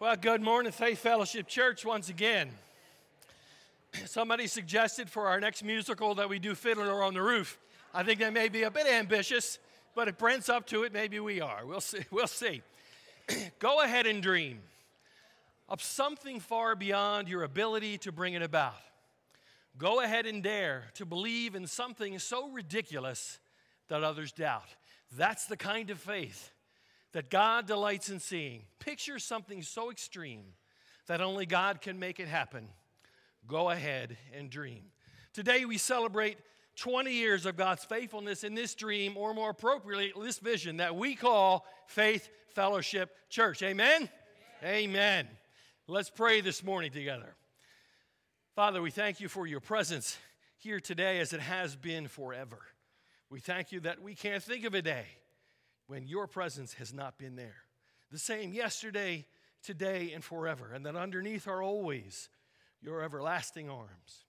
Well, good morning, Faith Fellowship Church, once again. Somebody suggested for our next musical that we do Fiddler on the Roof. I think that may be a bit ambitious, but if Brent's up to it, maybe we are. We'll see. We'll see. Go ahead and dream of something far beyond your ability to bring it about. Go ahead and dare to believe in something so ridiculous that others doubt. That's the kind of faith that God delights in seeing. Picture something so extreme that only God can make it happen. Go ahead and dream. Today we celebrate 20 years of God's faithfulness in this dream, or more appropriately, this vision that we call Faith Fellowship Church. Amen? Amen. Amen. Let's pray this morning together. Father, we thank you for your presence here today as it has been forever. We thank you that we can't think of a day when your presence has not been there. The same yesterday, today, and forever, and that underneath are always your everlasting arms.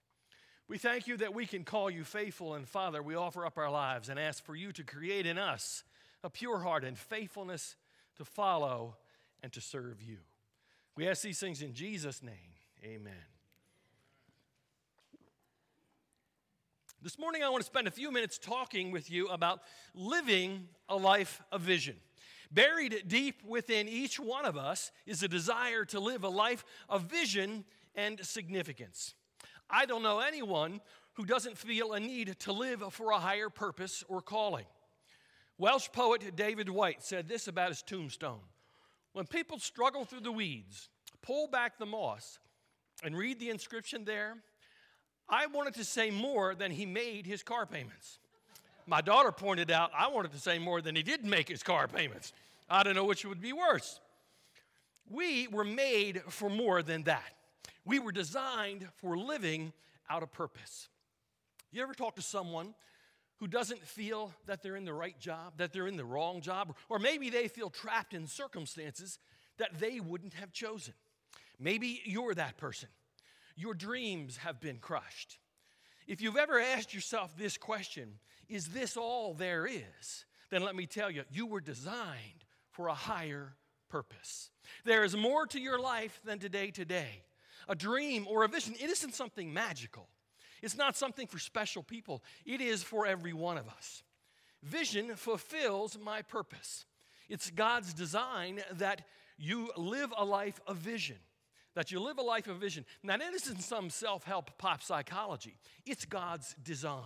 We thank you that we can call you faithful, and Father, we offer up our lives and ask for you to create in us a pure heart and faithfulness to follow and to serve you. We ask these things in Jesus' name. Amen. This morning, I want to spend a few minutes talking with you about living a life of vision. Buried deep within each one of us is a desire to live a life of vision and significance. I don't know anyone who doesn't feel a need to live for a higher purpose or calling. Welsh poet David White said this about his tombstone When people struggle through the weeds, pull back the moss, and read the inscription there, I wanted to say more than he made his car payments. My daughter pointed out I wanted to say more than he didn't make his car payments. I don't know which would be worse. We were made for more than that. We were designed for living out of purpose. You ever talk to someone who doesn't feel that they're in the right job, that they're in the wrong job, or maybe they feel trapped in circumstances that they wouldn't have chosen? Maybe you're that person your dreams have been crushed. If you've ever asked yourself this question, is this all there is? Then let me tell you, you were designed for a higher purpose. There is more to your life than today, today. A dream or a vision, it isn't something magical. It's not something for special people. It is for every one of us. Vision fulfills my purpose. It's God's design that you live a life of vision that you live a life of vision. Now, that isn't some self help pop psychology, it's God's design.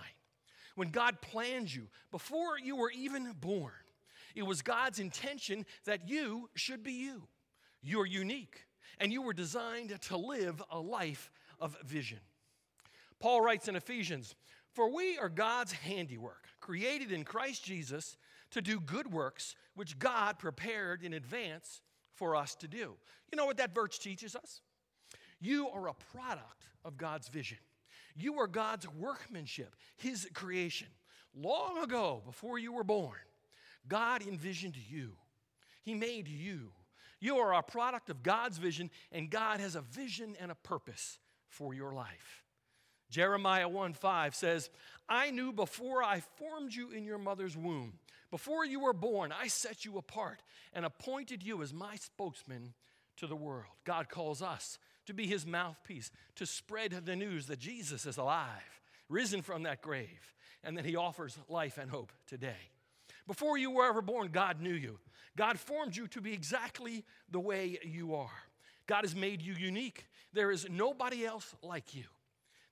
When God planned you before you were even born, it was God's intention that you should be you. You're unique, and you were designed to live a life of vision. Paul writes in Ephesians, For we are God's handiwork, created in Christ Jesus to do good works, which God prepared in advance for us to do. You know what that verse teaches us? You are a product of God's vision. You are God's workmanship, His creation. Long ago, before you were born, God envisioned you. He made you. You are a product of God's vision, and God has a vision and a purpose for your life. Jeremiah 1 5 says, I knew before I formed you in your mother's womb. Before you were born, I set you apart and appointed you as my spokesman to the world. God calls us to be his mouthpiece, to spread the news that Jesus is alive, risen from that grave, and that he offers life and hope today. Before you were ever born, God knew you. God formed you to be exactly the way you are. God has made you unique. There is nobody else like you.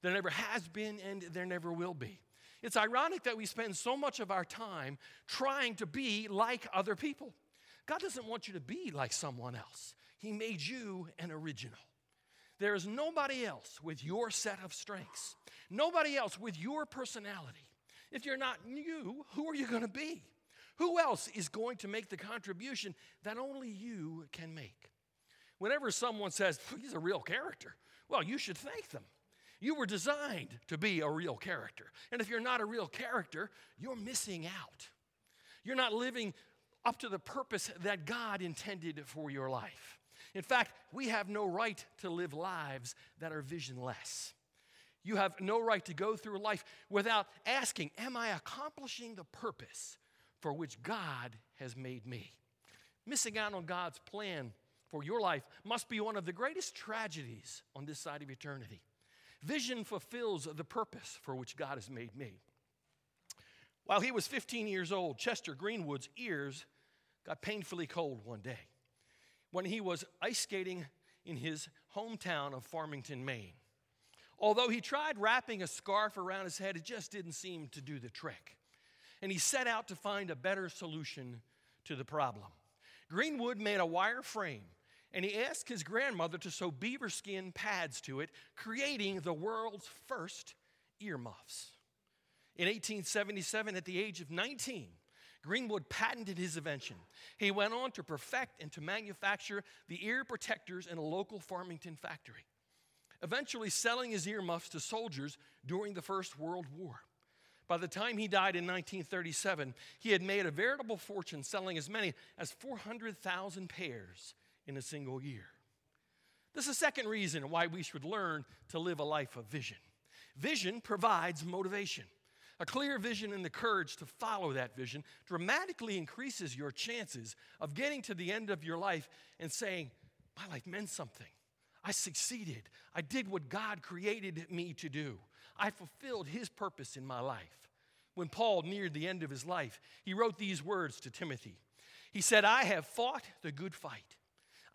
There never has been, and there never will be. It's ironic that we spend so much of our time trying to be like other people. God doesn't want you to be like someone else, He made you an original. There is nobody else with your set of strengths, nobody else with your personality. If you're not you, who are you going to be? Who else is going to make the contribution that only you can make? Whenever someone says, he's a real character, well, you should thank them. You were designed to be a real character. And if you're not a real character, you're missing out. You're not living up to the purpose that God intended for your life. In fact, we have no right to live lives that are visionless. You have no right to go through life without asking, Am I accomplishing the purpose for which God has made me? Missing out on God's plan for your life must be one of the greatest tragedies on this side of eternity. Vision fulfills the purpose for which God has made me. While he was 15 years old, Chester Greenwood's ears got painfully cold one day when he was ice skating in his hometown of Farmington, Maine. Although he tried wrapping a scarf around his head, it just didn't seem to do the trick. And he set out to find a better solution to the problem. Greenwood made a wire frame and he asked his grandmother to sew beaver skin pads to it, creating the world's first earmuffs. In 1877, at the age of 19, Greenwood patented his invention. He went on to perfect and to manufacture the ear protectors in a local Farmington factory, eventually selling his earmuffs to soldiers during the First World War. By the time he died in 1937, he had made a veritable fortune selling as many as 400,000 pairs in a single year. This is the second reason why we should learn to live a life of vision. Vision provides motivation. A clear vision and the courage to follow that vision dramatically increases your chances of getting to the end of your life and saying, My life meant something. I succeeded. I did what God created me to do. I fulfilled His purpose in my life. When Paul neared the end of his life, he wrote these words to Timothy. He said, I have fought the good fight.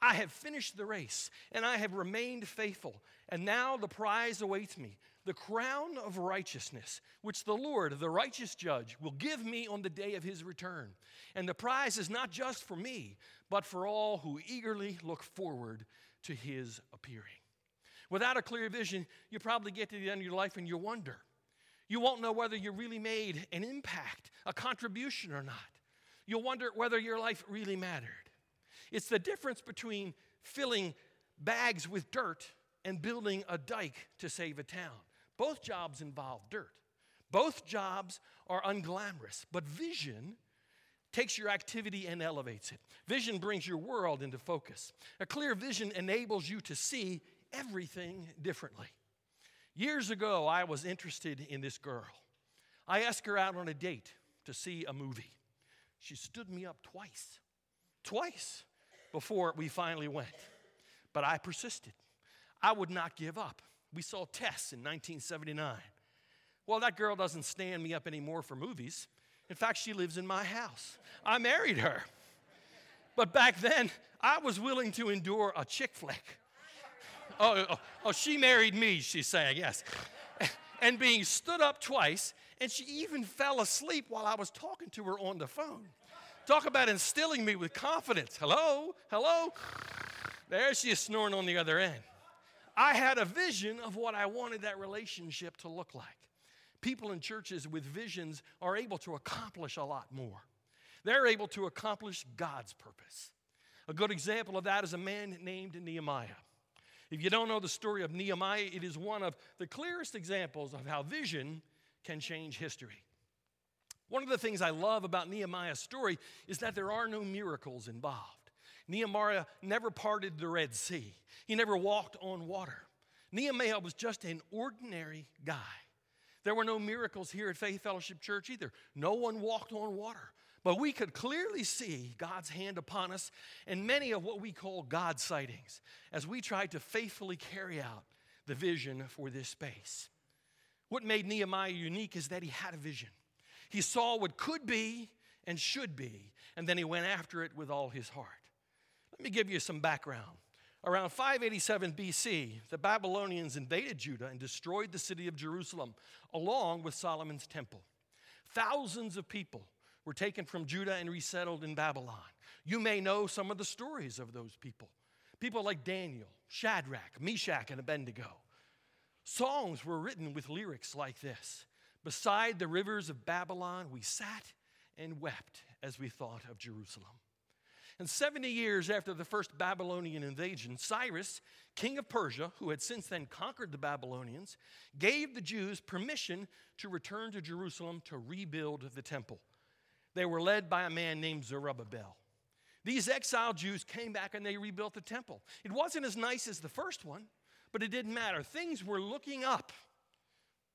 I have finished the race, and I have remained faithful. And now the prize awaits me the crown of righteousness, which the Lord, the righteous judge, will give me on the day of his return. And the prize is not just for me, but for all who eagerly look forward to his appearing. Without a clear vision, you probably get to the end of your life and you wonder. You won't know whether you really made an impact, a contribution or not. You'll wonder whether your life really mattered. It's the difference between filling bags with dirt and building a dike to save a town. Both jobs involve dirt. Both jobs are unglamorous, but vision takes your activity and elevates it. Vision brings your world into focus. A clear vision enables you to see everything differently. Years ago, I was interested in this girl. I asked her out on a date to see a movie. She stood me up twice, twice before we finally went. But I persisted. I would not give up. We saw Tess in 1979. Well, that girl doesn't stand me up anymore for movies. In fact, she lives in my house. I married her. But back then, I was willing to endure a chick flick. Oh, oh, oh, she married me, she's saying, yes. And being stood up twice, and she even fell asleep while I was talking to her on the phone. Talk about instilling me with confidence. Hello? Hello? There she is snoring on the other end. I had a vision of what I wanted that relationship to look like. People in churches with visions are able to accomplish a lot more. They're able to accomplish God's purpose. A good example of that is a man named Nehemiah. If you don't know the story of Nehemiah, it is one of the clearest examples of how vision can change history. One of the things I love about Nehemiah's story is that there are no miracles involved. Nehemiah never parted the Red Sea, he never walked on water. Nehemiah was just an ordinary guy. There were no miracles here at Faith Fellowship Church either. No one walked on water. But we could clearly see God's hand upon us and many of what we call God sightings as we tried to faithfully carry out the vision for this space. What made Nehemiah unique is that he had a vision. He saw what could be and should be, and then he went after it with all his heart. Let me give you some background. Around 587 BC, the Babylonians invaded Judah and destroyed the city of Jerusalem, along with Solomon's temple. Thousands of people were taken from Judah and resettled in Babylon. You may know some of the stories of those people. People like Daniel, Shadrach, Meshach, and Abednego. Songs were written with lyrics like this Beside the rivers of Babylon, we sat and wept as we thought of Jerusalem. And 70 years after the first Babylonian invasion, Cyrus, king of Persia, who had since then conquered the Babylonians, gave the Jews permission to return to Jerusalem to rebuild the temple. They were led by a man named Zerubbabel. These exiled Jews came back and they rebuilt the temple. It wasn't as nice as the first one, but it didn't matter. Things were looking up,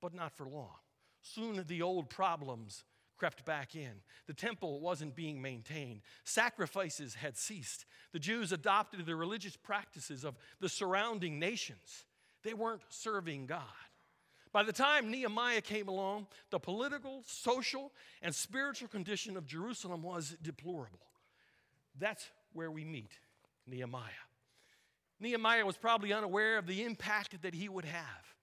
but not for long. Soon the old problems crept back in. The temple wasn't being maintained. Sacrifices had ceased. The Jews adopted the religious practices of the surrounding nations. They weren't serving God. By the time Nehemiah came along, the political, social, and spiritual condition of Jerusalem was deplorable. That's where we meet Nehemiah. Nehemiah was probably unaware of the impact that he would have.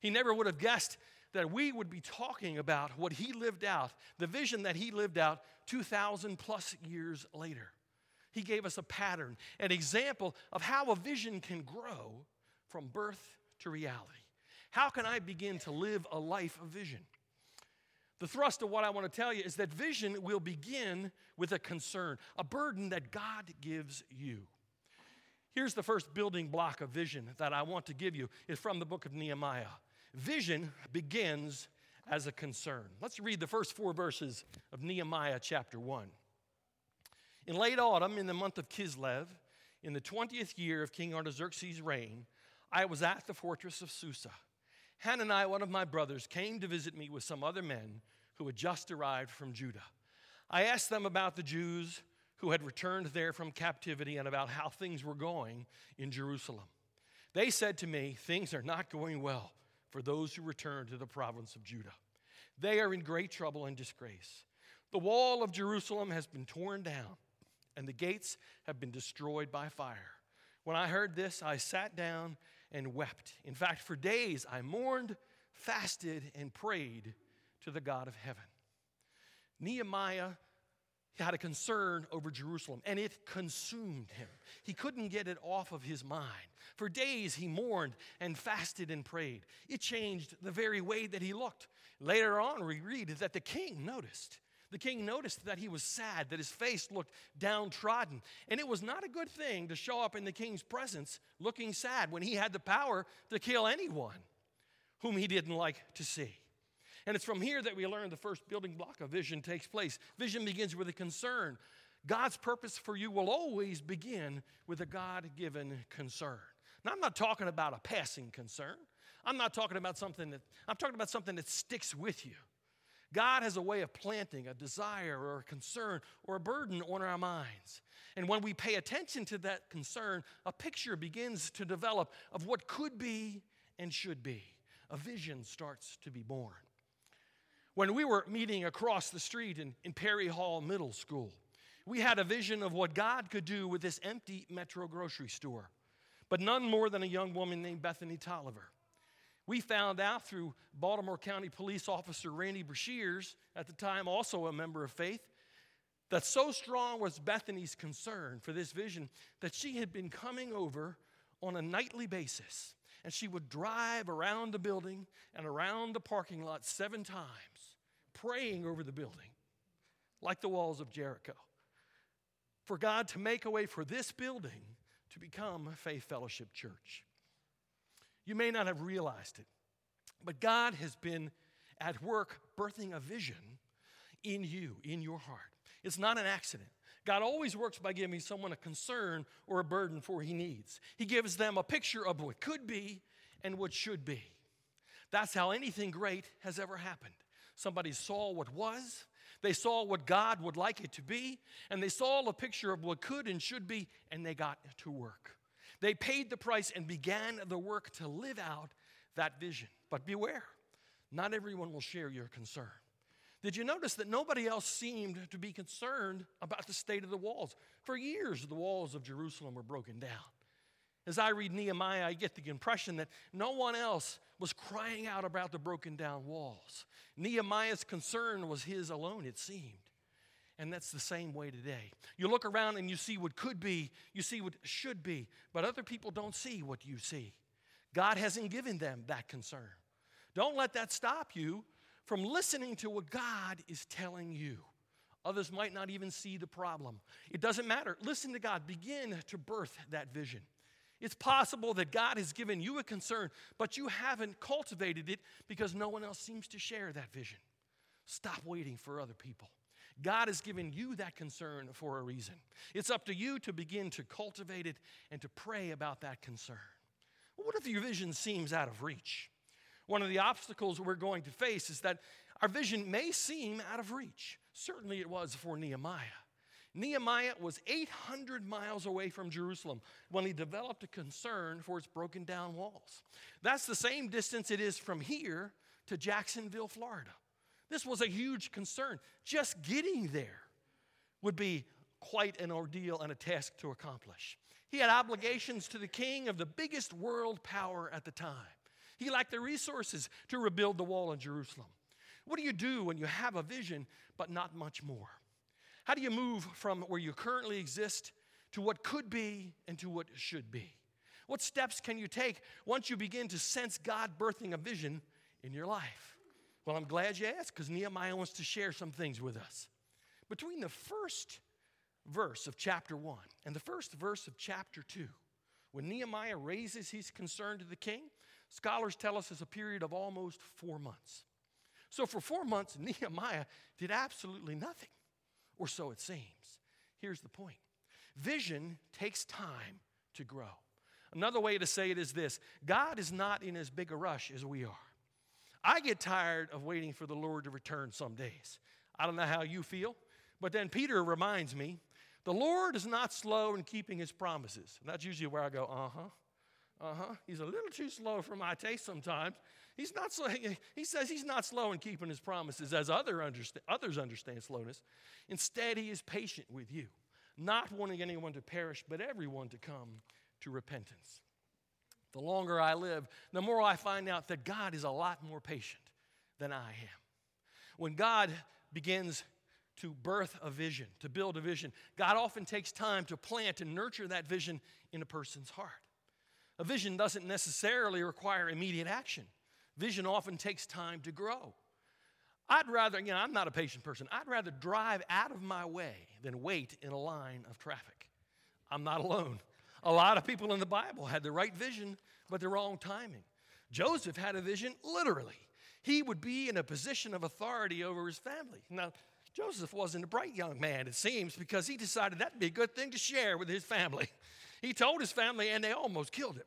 He never would have guessed that we would be talking about what he lived out, the vision that he lived out 2,000 plus years later. He gave us a pattern, an example of how a vision can grow from birth to reality. How can I begin to live a life of vision? The thrust of what I want to tell you is that vision will begin with a concern, a burden that God gives you. Here's the first building block of vision that I want to give you is from the book of Nehemiah. Vision begins as a concern. Let's read the first four verses of Nehemiah chapter 1. In late autumn, in the month of Kislev, in the 20th year of King Artaxerxes' reign, I was at the fortress of Susa. Hanani, one of my brothers, came to visit me with some other men who had just arrived from Judah. I asked them about the Jews who had returned there from captivity and about how things were going in Jerusalem. They said to me, Things are not going well for those who return to the province of Judah. They are in great trouble and disgrace. The wall of Jerusalem has been torn down, and the gates have been destroyed by fire. When I heard this, I sat down and wept. In fact, for days I mourned, fasted, and prayed to the God of heaven. Nehemiah he had a concern over Jerusalem, and it consumed him. He couldn't get it off of his mind. For days he mourned and fasted and prayed. It changed the very way that he looked. Later on, we read that the king noticed. The king noticed that he was sad, that his face looked downtrodden. And it was not a good thing to show up in the king's presence looking sad when he had the power to kill anyone whom he didn't like to see. And it's from here that we learn the first building block of vision takes place. Vision begins with a concern. God's purpose for you will always begin with a God given concern. Now, I'm not talking about a passing concern. I'm not talking about something that, I'm talking about something that sticks with you. God has a way of planting a desire or a concern or a burden on our minds. And when we pay attention to that concern, a picture begins to develop of what could be and should be. A vision starts to be born when we were meeting across the street in, in Perry Hall Middle School. We had a vision of what God could do with this empty metro grocery store, but none more than a young woman named Bethany Tolliver. We found out through Baltimore County Police Officer Randy Brashears, at the time also a member of faith, that so strong was Bethany's concern for this vision that she had been coming over on a nightly basis. And she would drive around the building and around the parking lot seven times praying over the building, like the walls of Jericho, for God to make a way for this building to become a Faith Fellowship Church. You may not have realized it, but God has been at work birthing a vision in you, in your heart. It's not an accident. God always works by giving someone a concern or a burden for he needs. He gives them a picture of what could be and what should be. That's how anything great has ever happened. Somebody saw what was, they saw what God would like it to be, and they saw a picture of what could and should be, and they got to work. They paid the price and began the work to live out that vision. But beware, not everyone will share your concern. Did you notice that nobody else seemed to be concerned about the state of the walls? For years, the walls of Jerusalem were broken down. As I read Nehemiah, I get the impression that no one else was crying out about the broken down walls. Nehemiah's concern was his alone, it seemed. And that's the same way today. You look around and you see what could be, you see what should be, but other people don't see what you see. God hasn't given them that concern. Don't let that stop you from listening to what God is telling you. Others might not even see the problem. It doesn't matter. Listen to God. Begin to birth that vision. It's possible that God has given you a concern, but you haven't cultivated it because no one else seems to share that vision. Stop waiting for other people. God has given you that concern for a reason. It's up to you to begin to cultivate it and to pray about that concern. What if your vision seems out of reach? One of the obstacles we're going to face is that Our vision may seem out of reach. Certainly it was for Nehemiah. Nehemiah was 800 miles away from Jerusalem when he developed a concern for its broken down walls. That's the same distance it is from here to Jacksonville, Florida. This was a huge concern. Just getting there would be quite an ordeal and a task to accomplish. He had obligations to the king of the biggest world power at the time. He lacked the resources to rebuild the wall in Jerusalem. What do you do when you have a vision but not much more? How do you move from where you currently exist to what could be and to what should be? What steps can you take once you begin to sense God birthing a vision in your life? Well, I'm glad you asked because Nehemiah wants to share some things with us. Between the first verse of chapter 1 and the first verse of chapter 2, when Nehemiah raises his concern to the king, scholars tell us it's a period of almost four months. So, for four months, Nehemiah did absolutely nothing or so it seems. Here's the point vision takes time to grow. Another way to say it is this God is not in as big a rush as we are. I get tired of waiting for the Lord to return some days. I don't know how you feel, but then Peter reminds me the Lord is not slow in keeping his promises. And that's usually where I go, uh huh. Uh huh. He's a little too slow for my taste sometimes. He's not slow. He says he's not slow in keeping his promises as other others understand slowness. Instead, he is patient with you, not wanting anyone to perish, but everyone to come to repentance. The longer I live, the more I find out that God is a lot more patient than I am. When God begins to birth a vision, to build a vision, God often takes time to plant and nurture that vision in a person's heart. A vision doesn't necessarily require immediate action. Vision often takes time to grow. I'd rather, you know, I'm not a patient person. I'd rather drive out of my way than wait in a line of traffic. I'm not alone. A lot of people in the Bible had the right vision, but the wrong timing. Joseph had a vision literally. He would be in a position of authority over his family. Now, Joseph wasn't a bright young man, it seems, because he decided that'd be a good thing to share with his family. He told his family, and they almost killed him.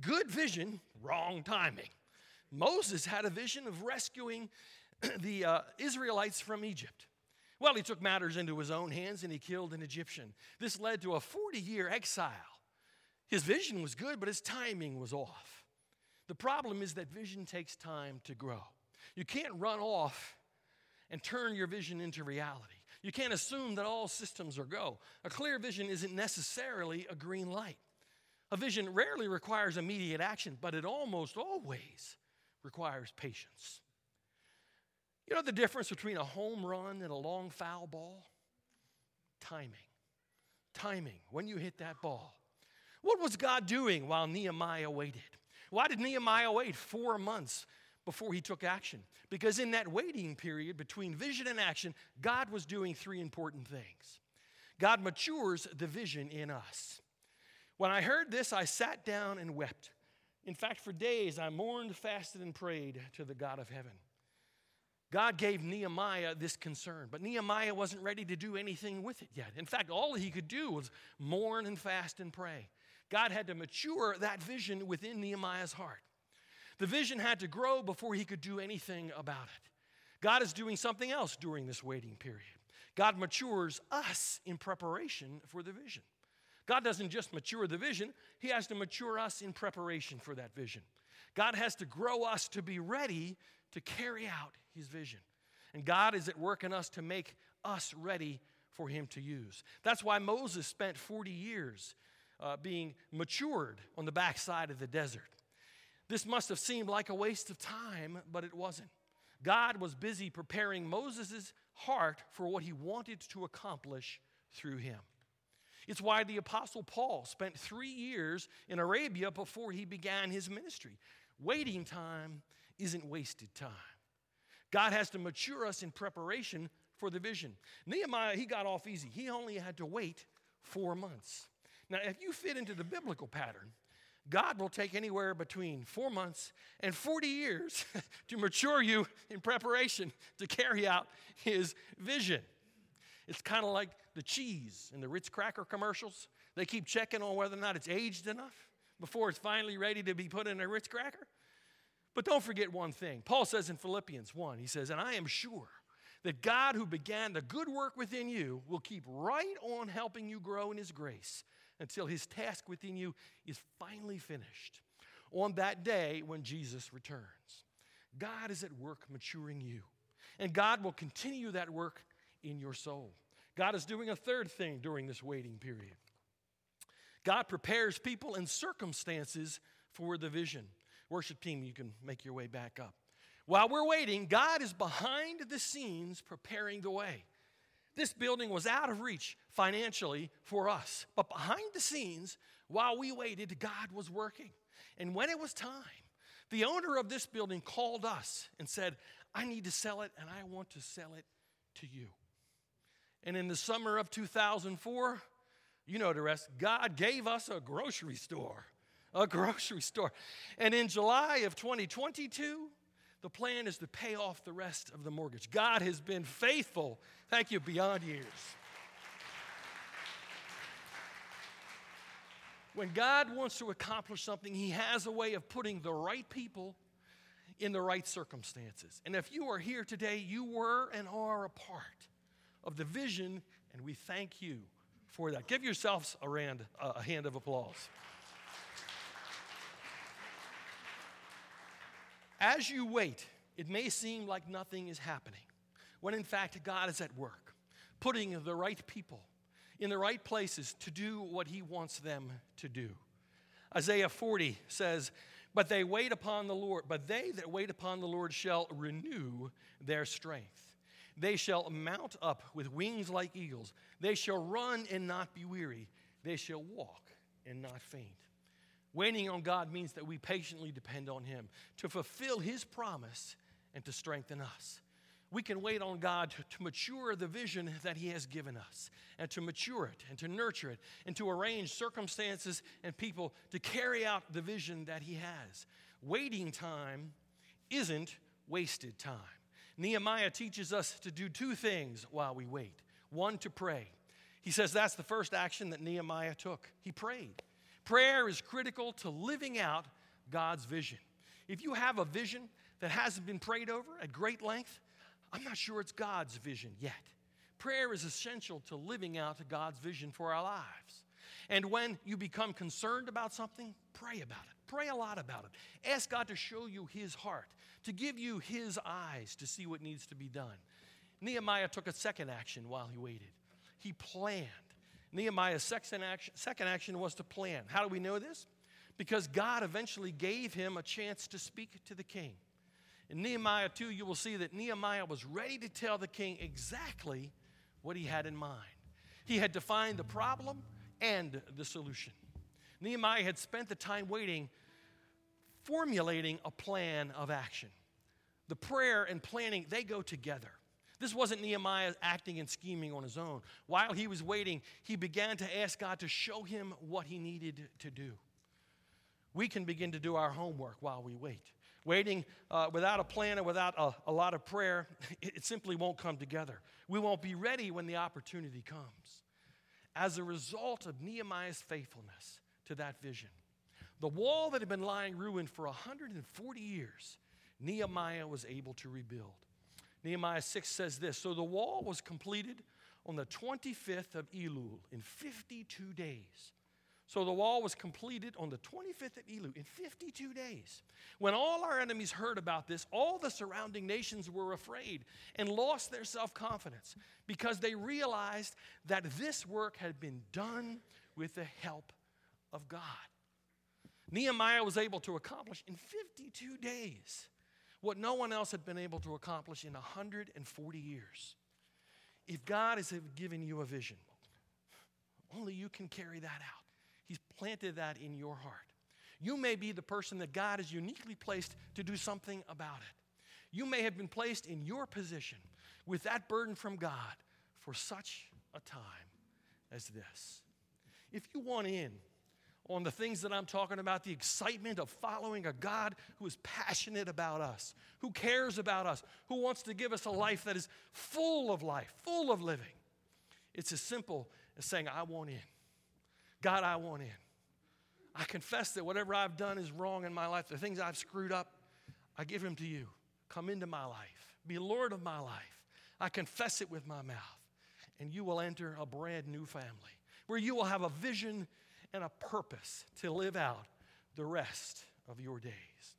Good vision, wrong timing. Moses had a vision of rescuing the uh, Israelites from Egypt. Well, he took matters into his own hands and he killed an Egyptian. This led to a 40 year exile. His vision was good, but his timing was off. The problem is that vision takes time to grow. You can't run off and turn your vision into reality. You can't assume that all systems are go. A clear vision isn't necessarily a green light. A vision rarely requires immediate action, but it almost always requires patience. You know the difference between a home run and a long foul ball? Timing. Timing, when you hit that ball. What was God doing while Nehemiah waited? Why did Nehemiah wait four months before he took action? Because in that waiting period between vision and action, God was doing three important things. God matures the vision in us. When I heard this, I sat down and wept. In fact, for days I mourned, fasted, and prayed to the God of heaven. God gave Nehemiah this concern, but Nehemiah wasn't ready to do anything with it yet. In fact, all he could do was mourn and fast and pray. God had to mature that vision within Nehemiah's heart. The vision had to grow before he could do anything about it. God is doing something else during this waiting period. God matures us in preparation for the vision. God doesn't just mature the vision, He has to mature us in preparation for that vision. God has to grow us to be ready to carry out His vision. And God is at work in us to make us ready for Him to use. That's why Moses spent 40 years uh, being matured on the backside of the desert. This must have seemed like a waste of time, but it wasn't. God was busy preparing Moses' heart for what he wanted to accomplish through him. It's why the Apostle Paul spent three years in Arabia before he began his ministry. Waiting time isn't wasted time. God has to mature us in preparation for the vision. Nehemiah, he got off easy. He only had to wait four months. Now, if you fit into the biblical pattern, God will take anywhere between four months and 40 years to mature you in preparation to carry out his vision. It's kind of like the cheese in the Ritz cracker commercials. They keep checking on whether or not it's aged enough before it's finally ready to be put in a Ritz cracker. But don't forget one thing. Paul says in Philippians 1, he says, And I am sure that God, who began the good work within you, will keep right on helping you grow in his grace until his task within you is finally finished on that day when Jesus returns. God is at work maturing you, and God will continue that work in your soul. God is doing a third thing during this waiting period. God prepares people and circumstances for the vision. Worship team, you can make your way back up. While we're waiting, God is behind the scenes preparing the way. This building was out of reach financially for us, but behind the scenes, while we waited, God was working. And when it was time, the owner of this building called us and said, I need to sell it and I want to sell it to you. And in the summer of 2004, you know the rest, God gave us a grocery store. A grocery store. And in July of 2022, the plan is to pay off the rest of the mortgage. God has been faithful. Thank you, beyond years. When God wants to accomplish something, He has a way of putting the right people in the right circumstances. And if you are here today, you were and are a part of the vision, and we thank you for that. Give yourselves a, rand, a hand of applause. As you wait, it may seem like nothing is happening, when in fact, God is at work, putting the right people in the right places to do what He wants them to do. Isaiah 40 says, But they wait upon the Lord, but they that wait upon the Lord shall renew their strength. They shall mount up with wings like eagles. They shall run and not be weary. They shall walk and not faint. Waiting on God means that we patiently depend on Him to fulfill His promise and to strengthen us. We can wait on God to, mature the vision that He has given us, and to mature it, and to nurture it, and to arrange circumstances and people to carry out the vision that He has. Waiting time isn't wasted time. Nehemiah teaches us to do two things while we wait one, to pray. He says that's the first action that Nehemiah took. He prayed. Prayer is critical to living out God's vision. If you have a vision that hasn't been prayed over at great length, I'm not sure it's God's vision yet. Prayer is essential to living out God's vision for our lives. And when you become concerned about something, pray about it. Pray a lot about it. Ask God to show you His heart, to give you His eyes to see what needs to be done. Nehemiah took a second action while he waited. He planned. Nehemiah's second action, second action was to plan. How do we know this? Because God eventually gave him a chance to speak to the king. In Nehemiah 2, you will see that Nehemiah was ready to tell the king exactly what he had in mind. He had defined the problem and the solution. Nehemiah had spent the time waiting, formulating a plan of action. The prayer and planning, they go together. This wasn't Nehemiah acting and scheming on his own. While he was waiting, he began to ask God to show him what he needed to do. We can begin to do our homework while we wait. Waiting uh, without a plan and without a, a lot of prayer, it, it simply won't come together. We won't be ready when the opportunity comes. As a result of Nehemiah's faithfulness to that vision, the wall that had been lying ruined for 140 years, Nehemiah was able to rebuild. Nehemiah 6 says this So the wall was completed on the 25th of Elul in 52 days. So the wall was completed on the 25th of Elul in 52 days. When all our enemies heard about this, all the surrounding nations were afraid and lost their self confidence because they realized that this work had been done with the help of God. Nehemiah was able to accomplish in 52 days what no one else had been able to accomplish in 140 years. If God has given you a vision, only you can carry that out. He's planted that in your heart. You may be the person that God has uniquely placed to do something about it. You may have been placed in your position with that burden from God for such a time as this. If you want in on the things that I'm talking about the excitement of following a God who is passionate about us, who cares about us, who wants to give us a life that is full of life, full of living. It's as simple as saying, I want in. God, I want in. I confess that whatever I've done is wrong in my life, the things I've screwed up, I give them to you. Come into my life. Be Lord of my life. I confess it with my mouth. And you will enter a brand new family where you will have a vision and a purpose to live out the rest of your days.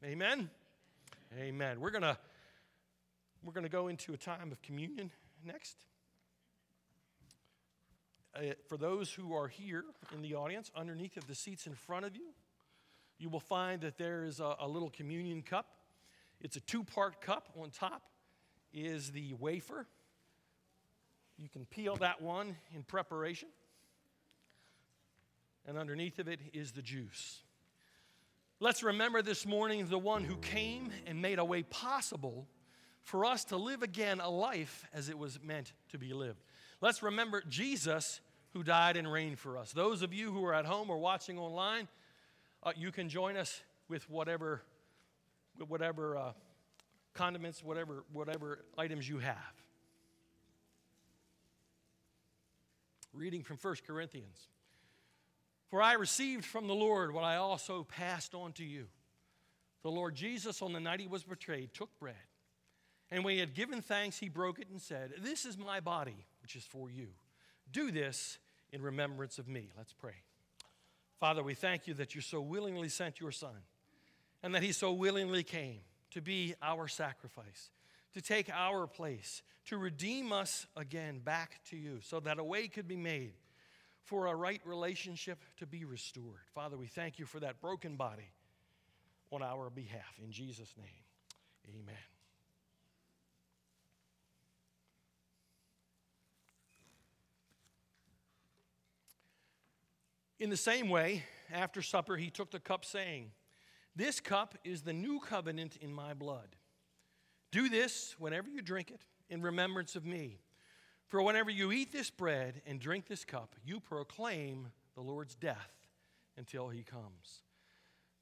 Amen? Amen. We're going to we're going to go into a time of communion next. Uh, for those who are here in the audience, underneath of the seats in front of you, you will find that there is a, a little communion cup. It's a two part cup. On top is the wafer. You can peel that one in preparation. And underneath of it is the juice. Let's remember this morning the one who came and made a way possible for us to live again a life as it was meant to be lived. Let's remember Jesus who died and reigned for us. Those of you who are at home or watching online, uh, you can join us with whatever, whatever uh, condiments, whatever, whatever items you have. Reading from 1 Corinthians. For I received from the Lord what I also passed on to you. The Lord Jesus, on the night he was betrayed, took bread. And when he had given thanks, he broke it and said, This is my body, which is for you. Do this in remembrance of me. Let's pray. Father, we thank you that you so willingly sent your Son and that he so willingly came to be our sacrifice, to take our place, to redeem us again back to you so that a way could be made for a right relationship to be restored. Father, we thank you for that broken body on our behalf. In Jesus' name, amen. In the same way, after supper, he took the cup, saying, This cup is the new covenant in my blood. Do this whenever you drink it in remembrance of me. For whenever you eat this bread and drink this cup, you proclaim the Lord's death until he comes.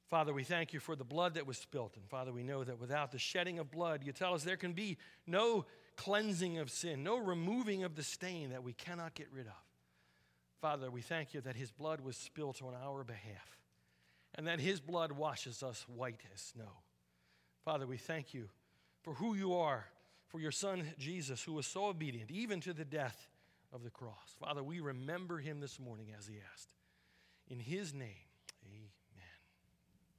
Father, we thank you for the blood that was spilt. And Father, we know that without the shedding of blood, you tell us there can be no cleansing of sin, no removing of the stain that we cannot get rid of. Father, we thank you that his blood was spilt on our behalf and that his blood washes us white as snow. Father, we thank you for who you are, for your son Jesus, who was so obedient, even to the death of the cross. Father, we remember him this morning as he asked. In his name,